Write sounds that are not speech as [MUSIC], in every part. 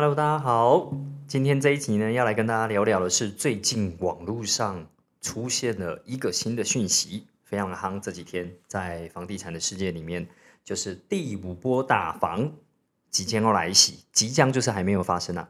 Hello，大家好。今天这一集呢，要来跟大家聊聊的是最近网络上出现了一个新的讯息，非常的夯。这几天在房地产的世界里面，就是第五波大房即将要来袭，即将就是还没有发生啊。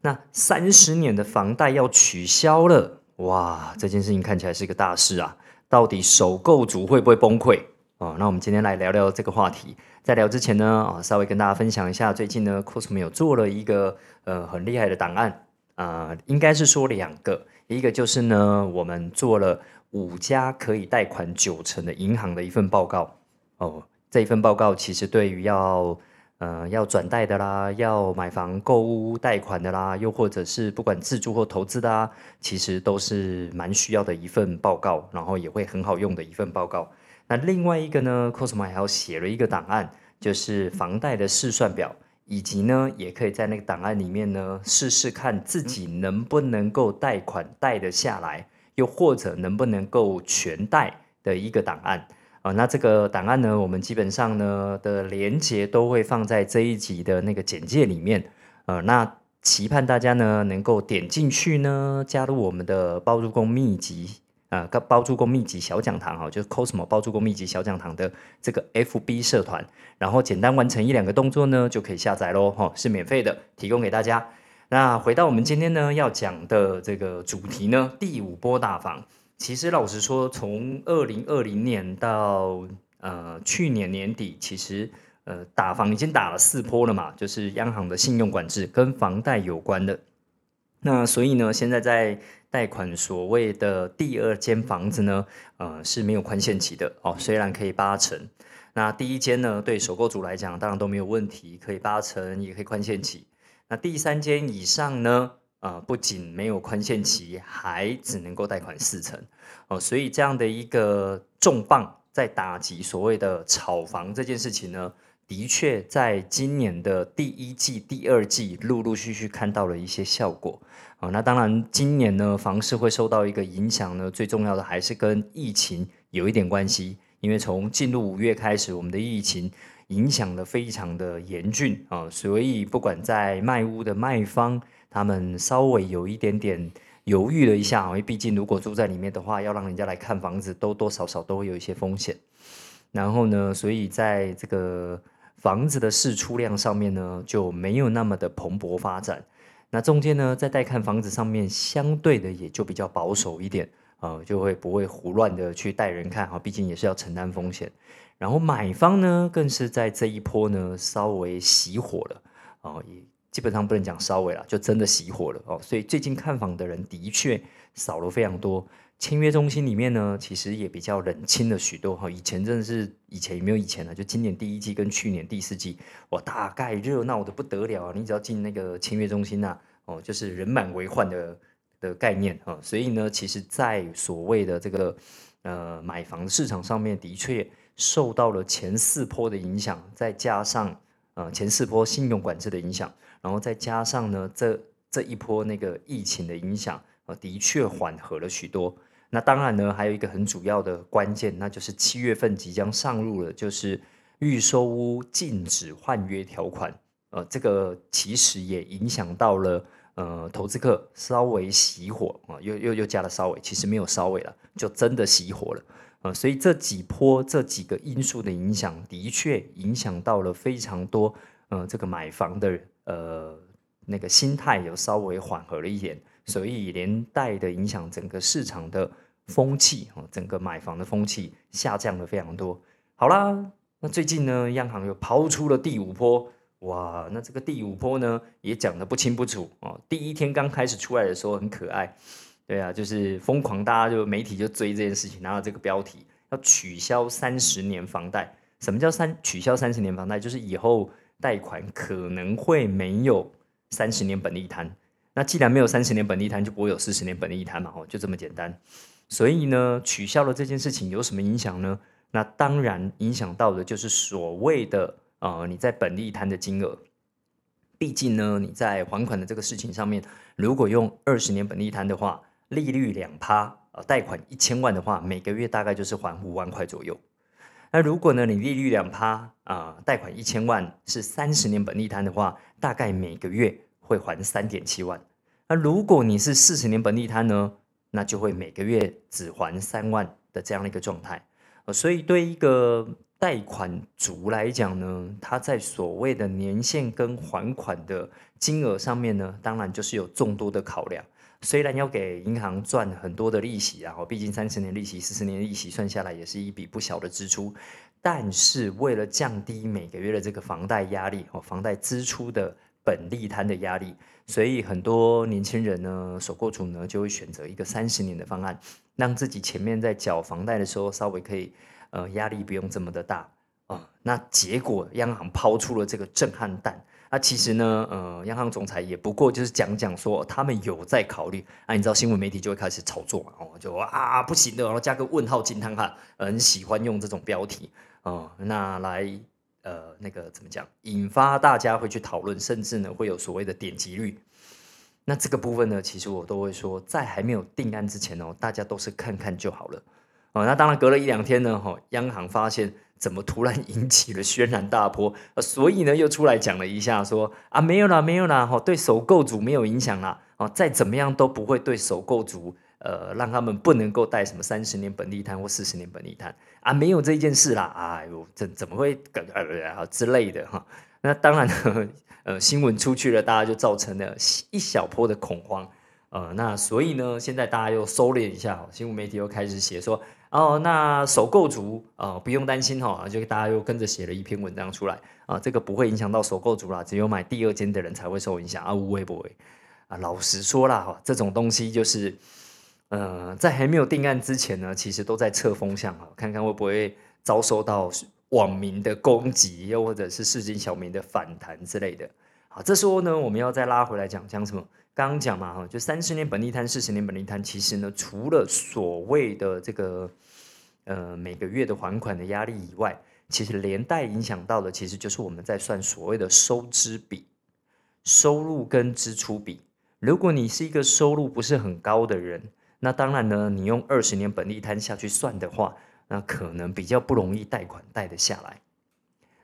那三十年的房贷要取消了，哇，这件事情看起来是一个大事啊。到底首购族会不会崩溃？哦，那我们今天来聊聊这个话题。在聊之前呢，啊，稍微跟大家分享一下，最近呢，Cosmo 有做了一个呃很厉害的档案啊，应该是说两个，一个就是呢，我们做了五家可以贷款九成的银行的一份报告哦。这一份报告其实对于要呃要转贷的啦，要买房购物贷款的啦，又或者是不管自住或投资的啊，其实都是蛮需要的一份报告，然后也会很好用的一份报告。那另外一个呢，Cosmo 还要写了一个档案，就是房贷的试算表，以及呢，也可以在那个档案里面呢，试试看自己能不能够贷款贷得下来，又或者能不能够全贷的一个档案啊。那这个档案呢，我们基本上呢的连接都会放在这一集的那个简介里面，呃，那期盼大家呢能够点进去呢，加入我们的包租公秘籍。啊，包租公秘籍小讲堂哈，就是 Cosmo 包租公秘籍小讲堂的这个 FB 社团，然后简单完成一两个动作呢，就可以下载喽哈，是免费的，提供给大家。那回到我们今天呢要讲的这个主题呢，第五波大房，其实老实说，从二零二零年到呃去年年底，其实呃打房已经打了四波了嘛，就是央行的信用管制跟房贷有关的。那所以呢，现在在贷款所谓的第二间房子呢，呃是没有宽限期的哦，虽然可以八成。那第一间呢，对首购族来讲，当然都没有问题，可以八成，也可以宽限期。那第三间以上呢，呃，不仅没有宽限期，还只能够贷款四成哦。所以这样的一个重磅在打击所谓的炒房这件事情呢。的确，在今年的第一季、第二季，陆陆续续看到了一些效果啊。那当然，今年呢，房市会受到一个影响呢，最重要的还是跟疫情有一点关系。因为从进入五月开始，我们的疫情影响的非常的严峻啊，所以不管在卖屋的卖方，他们稍微有一点点犹豫了一下，因为毕竟如果住在里面的话，要让人家来看房子，多多少少都会有一些风险。然后呢，所以在这个房子的市出量上面呢，就没有那么的蓬勃发展。那中间呢，在带看房子上面，相对的也就比较保守一点啊，就会不会胡乱的去带人看哈，毕竟也是要承担风险。然后买方呢，更是在这一波呢，稍微熄火了哦，也基本上不能讲稍微了，就真的熄火了哦。所以最近看房的人的确少了非常多。签约中心里面呢，其实也比较冷清了许多哈。以前真的是以前有没有以前呢？就今年第一季跟去年第四季，哇，大概热闹的不得了啊！你只要进那个签约中心呐，哦，就是人满为患的的概念啊。所以呢，其实，在所谓的这个呃买房市场上面，的确受到了前四波的影响，再加上呃前四波信用管制的影响，然后再加上呢这这一波那个疫情的影响啊，的确缓和了许多。那当然呢，还有一个很主要的关键，那就是七月份即将上路了，就是预售屋禁止换约条款。呃，这个其实也影响到了呃投资客稍微熄火啊，又又又加了稍微，其实没有稍微了，就真的熄火了。呃，所以这几波这几个因素的影响，的确影响到了非常多呃这个买房的呃那个心态有稍微缓和了一点，所以连带的影响整个市场的。风气啊，整个买房的风气下降了非常多。好啦，那最近呢，央行又抛出了第五波，哇，那这个第五波呢也讲得不清不楚哦。第一天刚开始出来的时候很可爱，对啊，就是疯狂，大家就媒体就追这件事情，拿到这个标题要取消三十年房贷。什么叫三取消三十年房贷？就是以后贷款可能会没有三十年本利摊。那既然没有三十年本利摊，就不会有四十年本利摊嘛，哦，就这么简单。所以呢，取消了这件事情有什么影响呢？那当然影响到的就是所谓的呃你在本利摊的金额。毕竟呢，你在还款的这个事情上面，如果用二十年本利摊的话，利率两趴，呃，贷款一千万的话，每个月大概就是还五万块左右。那如果呢，你利率两趴啊，贷款一千万是三十年本利摊的话，大概每个月会还三点七万。那如果你是四十年本利摊呢，那就会每个月只还三万的这样的一个状态。呃，所以对一个贷款族来讲呢，他在所谓的年限跟还款的金额上面呢，当然就是有众多的考量。虽然要给银行赚很多的利息啊，毕竟三十年利息、四十年利息算下来也是一笔不小的支出，但是为了降低每个月的这个房贷压力哦，房贷支出的本利摊的压力，所以很多年轻人呢，首购族呢就会选择一个三十年的方案，让自己前面在缴房贷的时候稍微可以呃压力不用这么的大啊。那结果央行抛出了这个震撼弹。那其实呢，呃，央行总裁也不过就是讲讲说他们有在考虑啊，你知道新闻媒体就会开始炒作嘛，哦，就啊不行的，然后加个问号惊叹号，很喜欢用这种标题哦，那来呃那个怎么讲，引发大家会去讨论，甚至呢会有所谓的点击率。那这个部分呢，其实我都会说，在还没有定案之前哦，大家都是看看就好了哦。那当然隔了一两天呢，哈，央行发现。怎么突然 [LAUGHS] 引起了轩然大波？呃，所以呢，又出来讲了一下，说啊，没有啦，没有啦，哈，对首购族没有影响啦，哦，再怎么样都不会对首购族，呃，让他们不能够贷什么三十年本地摊或四十年本地摊啊，没有这件事啦，哎呦，怎怎么会呃之类的哈？那当然，[LAUGHS] 呃，新闻出去了，大家就造成了一小波的恐慌，呃，那所以呢，现在大家又收敛一下，新闻媒体又开始写说。哦，那首购族啊，不用担心哈，就大家又跟着写了一篇文章出来啊，这个不会影响到首购族啦，只有买第二间的人才会受影响啊，无会不会啊？老实说啦哈，这种东西就是，呃，在还没有定案之前呢，其实都在测风向哈，看看会不会遭受到网民的攻击，又或者是市井小民的反弹之类的。好，这时候呢，我们要再拉回来讲讲什么？刚刚讲嘛哈，就三十年本利摊、四十年本利摊，其实呢，除了所谓的这个呃每个月的还款的压力以外，其实连带影响到的，其实就是我们在算所谓的收支比，收入跟支出比。如果你是一个收入不是很高的人，那当然呢，你用二十年本利摊下去算的话，那可能比较不容易贷款贷得下来。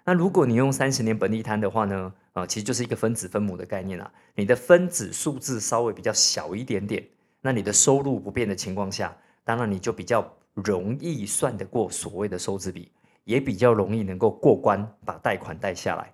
那如果你用三十年本利摊的话呢？啊，其实就是一个分子分母的概念啦。你的分子数字稍微比较小一点点，那你的收入不变的情况下，当然你就比较容易算得过所谓的收支比，也比较容易能够过关把贷款贷下来。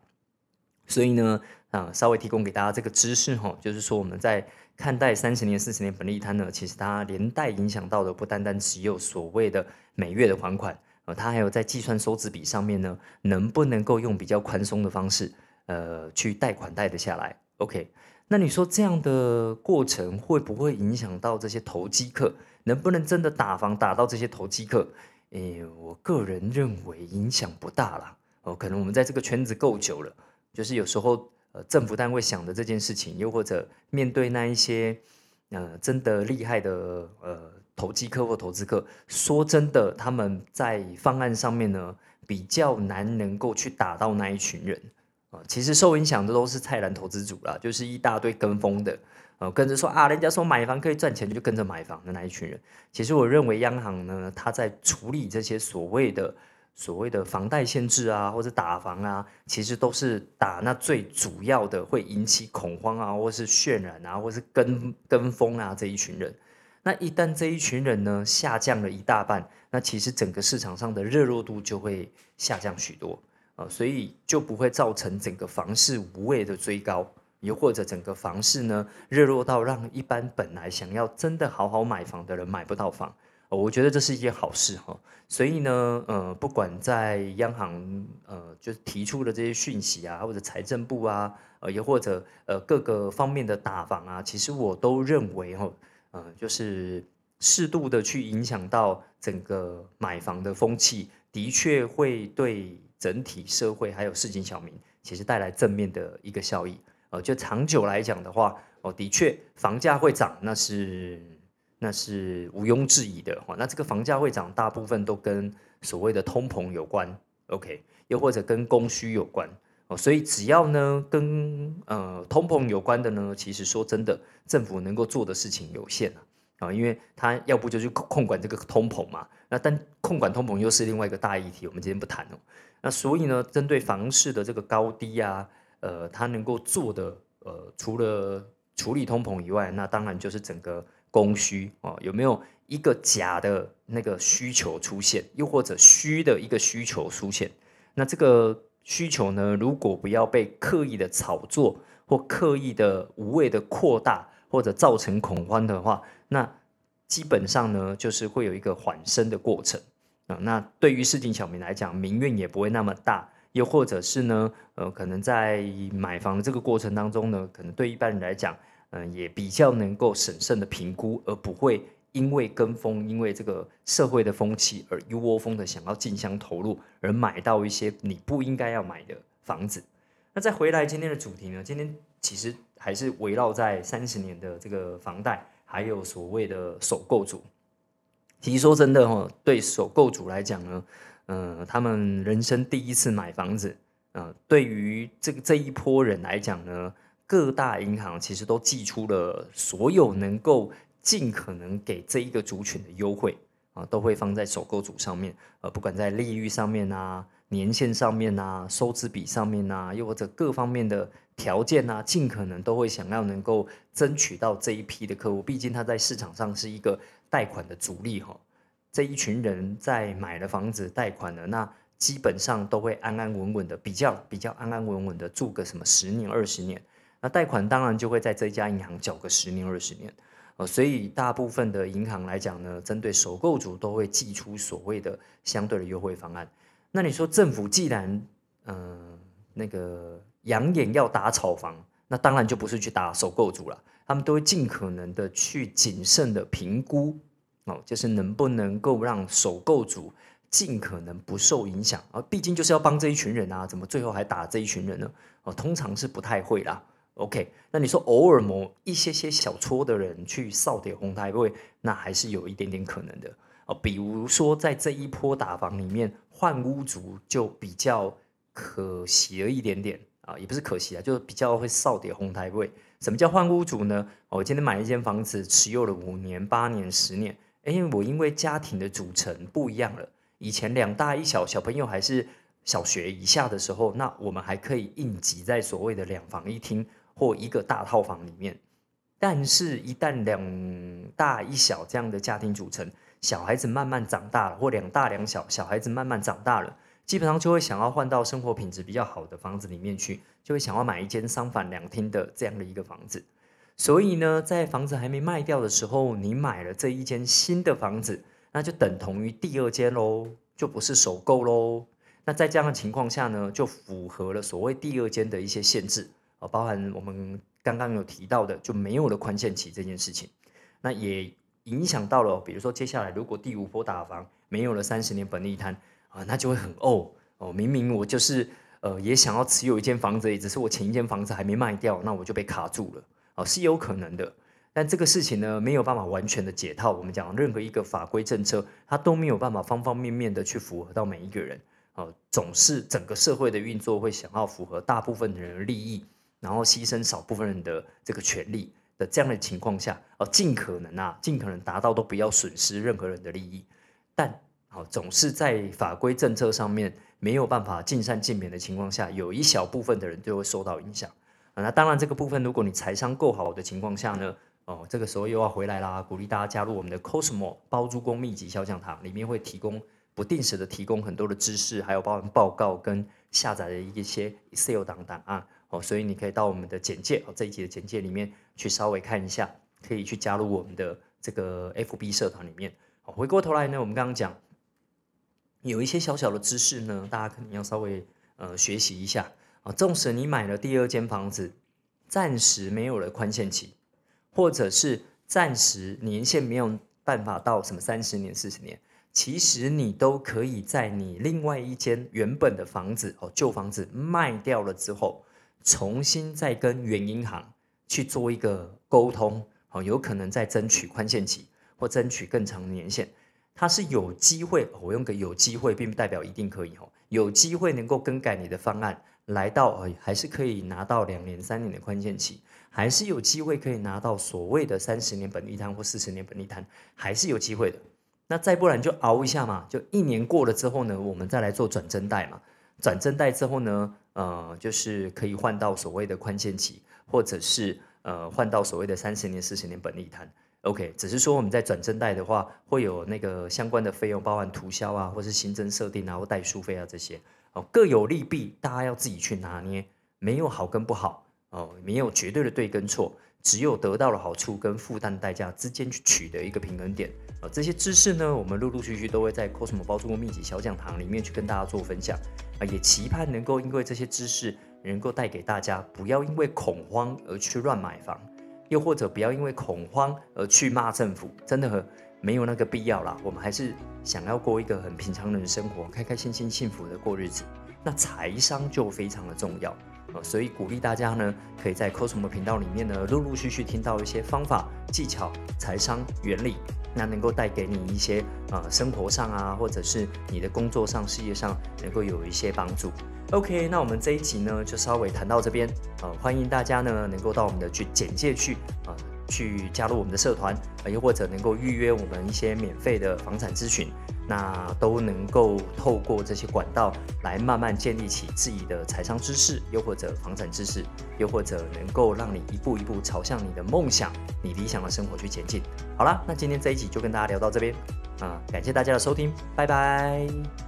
所以呢，啊，稍微提供给大家这个知识哈，就是说我们在看待三十年、四十年本利摊呢，其实它连带影响到的不单单只有所谓的每月的还款，呃，它还有在计算收支比上面呢，能不能够用比较宽松的方式。呃，去贷款贷得下来，OK？那你说这样的过程会不会影响到这些投机客？能不能真的打房打到这些投机客？诶，我个人认为影响不大啦。哦，可能我们在这个圈子够久了，就是有时候政府单位想的这件事情，又或者面对那一些呃真的厉害的呃投机客或投资客，说真的，他们在方案上面呢，比较难能够去打到那一群人。其实受影响的都是菜篮投资组啦，就是一大堆跟风的，呃，跟着说啊，人家说买房可以赚钱，就跟着买房的那一群人。其实我认为央行呢，它在处理这些所谓的所谓的房贷限制啊，或者打房啊，其实都是打那最主要的会引起恐慌啊，或是渲染啊，或是跟跟风啊这一群人。那一旦这一群人呢下降了一大半，那其实整个市场上的热络度就会下降许多。啊，所以就不会造成整个房市无谓的追高，又或者整个房市呢热络到让一般本来想要真的好好买房的人买不到房。我觉得这是一件好事哈。所以呢，呃，不管在央行呃就是提出的这些讯息啊，或者财政部啊，呃，又或者呃各个方面的打房啊，其实我都认为哈，呃，就是适度的去影响到整个买房的风气，的确会对。整体社会还有市井小民，其实带来正面的一个效益。呃，就长久来讲的话，哦，的确房价会涨，那是那是毋庸置疑的。哈，那这个房价会涨，大部分都跟所谓的通膨有关。OK，又或者跟供需有关。哦，所以只要呢跟呃通膨有关的呢，其实说真的，政府能够做的事情有限啊。啊，因为他要不就去控管这个通膨嘛。那但控管通膨又是另外一个大议题，我们今天不谈哦。那所以呢，针对房市的这个高低啊，呃，它能够做的呃，除了处理通膨以外，那当然就是整个供需哦，有没有一个假的那个需求出现，又或者虚的一个需求出现？那这个需求呢，如果不要被刻意的炒作或刻意的无谓的扩大，或者造成恐慌的话，那基本上呢，就是会有一个缓升的过程啊。那对于市井小民来讲，民怨也不会那么大。又或者是呢，呃，可能在买房的这个过程当中呢，可能对一般人来讲，嗯，也比较能够审慎的评估，而不会因为跟风，因为这个社会的风气而一窝蜂的想要竞相投入，而买到一些你不应该要买的房子。那再回来今天的主题呢？今天其实还是围绕在三十年的这个房贷，还有所谓的首购族。其实说真的哈，对首购族来讲呢。嗯，他们人生第一次买房子，嗯，对于这个这一波人来讲呢，各大银行其实都寄出了所有能够尽可能给这一个族群的优惠啊，都会放在首购组上面，呃，不管在利率上面啊、年限上面啊、收支比上面啊，又或者各方面的条件啊，尽可能都会想要能够争取到这一批的客户，毕竟他在市场上是一个贷款的主力哈。这一群人在买了房子贷款了，那基本上都会安安稳稳的，比较比较安安稳稳的住个什么十年二十年，那贷款当然就会在这家银行缴个十年二十年，呃，所以大部分的银行来讲呢，针对首购族都会寄出所谓的相对的优惠方案。那你说政府既然嗯那个扬言要打炒房，那当然就不是去打首购族了，他们都会尽可能的去谨慎的评估。哦，就是能不能够让首购组尽可能不受影响啊？毕竟就是要帮这一群人啊，怎么最后还打这一群人呢？哦，通常是不太会啦。OK，那你说偶尔某一些些小撮的人去扫点红台位，那还是有一点点可能的哦。比如说在这一波打房里面，换屋族就比较可惜了一点点啊，也不是可惜啊，就是比较会扫点红台位。什么叫换屋族呢？我今天买一间房子，持有了五年、八年、十年。因为我因为家庭的组成不一样了，以前两大一小小朋友还是小学以下的时候，那我们还可以应急在所谓的两房一厅或一个大套房里面。但是，一旦两大一小这样的家庭组成，小孩子慢慢长大了，或两大两小小孩子慢慢长大了，基本上就会想要换到生活品质比较好的房子里面去，就会想要买一间三房两厅的这样的一个房子。所以呢，在房子还没卖掉的时候，你买了这一间新的房子，那就等同于第二间喽，就不是首购喽。那在这样的情况下呢，就符合了所谓第二间的一些限制啊，包含我们刚刚有提到的，就没有了宽限期这件事情。那也影响到了，比如说接下来如果第五波打房没有了三十年本利摊啊，那就会很哦哦，明明我就是呃也想要持有一间房子，只是我前一间房子还没卖掉，那我就被卡住了。哦，是有可能的，但这个事情呢，没有办法完全的解套。我们讲任何一个法规政策，它都没有办法方方面面的去符合到每一个人。哦，总是整个社会的运作会想要符合大部分的人的利益，然后牺牲少部分人的这个权利的这样的情况下，哦，尽可能啊，尽可能达到都不要损失任何人的利益。但哦，总是在法规政策上面没有办法尽善尽美的情况下，有一小部分的人就会受到影响。那当然，这个部分如果你财商够好的情况下呢，哦，这个时候又要回来啦，鼓励大家加入我们的 Cosmo 包租公秘籍小讲堂，里面会提供不定时的提供很多的知识，还有包含报告跟下载的一些 Excel 档档案，哦，所以你可以到我们的简介哦这一集的简介里面去稍微看一下，可以去加入我们的这个 FB 社团里面。哦，回过头来呢，我们刚刚讲有一些小小的知识呢，大家可能要稍微呃学习一下。啊，纵使你买了第二间房子，暂时没有了宽限期，或者是暂时年限没有办法到什么三十年、四十年，其实你都可以在你另外一间原本的房子哦，旧房子卖掉了之后，重新再跟原银行去做一个沟通，哦，有可能再争取宽限期或争取更长的年限，它是有机会。我用个有机会，并不代表一定可以哦，有机会能够更改你的方案。来到呃，还是可以拿到两年、三年的宽限期，还是有机会可以拿到所谓的三十年本利摊或四十年本利摊，还是有机会的。那再不然就熬一下嘛，就一年过了之后呢，我们再来做转真贷嘛。转真贷之后呢，呃，就是可以换到所谓的宽限期，或者是呃换到所谓的三十年、四十年本利摊。OK，只是说我们在转正贷的话，会有那个相关的费用，包含涂销啊，或是新增设定啊，或代书费啊这些，哦，各有利弊，大家要自己去拿捏，没有好跟不好，哦，没有绝对的对跟错，只有得到了好处跟负担代价之间去取得一个平衡点，啊，这些知识呢，我们陆陆续续都会在 Cosmo 包租公秘籍小讲堂里面去跟大家做分享，啊，也期盼能够因为这些知识，能够带给大家，不要因为恐慌而去乱买房。又或者不要因为恐慌而去骂政府，真的很没有那个必要啦。我们还是想要过一个很平常人的生活，开开心心、幸福的过日子。那财商就非常的重要所以鼓励大家呢，可以在 Cosmo 频道里面呢，陆陆续续听到一些方法、技巧、财商原理，那能够带给你一些呃生活上啊，或者是你的工作上、事业上，能够有一些帮助。OK，那我们这一集呢就稍微谈到这边，呃，欢迎大家呢能够到我们的去简介去啊，去加入我们的社团，啊，又或者能够预约我们一些免费的房产咨询，那都能够透过这些管道来慢慢建立起自己的财商知识，又或者房产知识，又或者能够让你一步一步朝向你的梦想、你理想的生活去前进。好啦，那今天这一集就跟大家聊到这边，啊，感谢大家的收听，拜拜。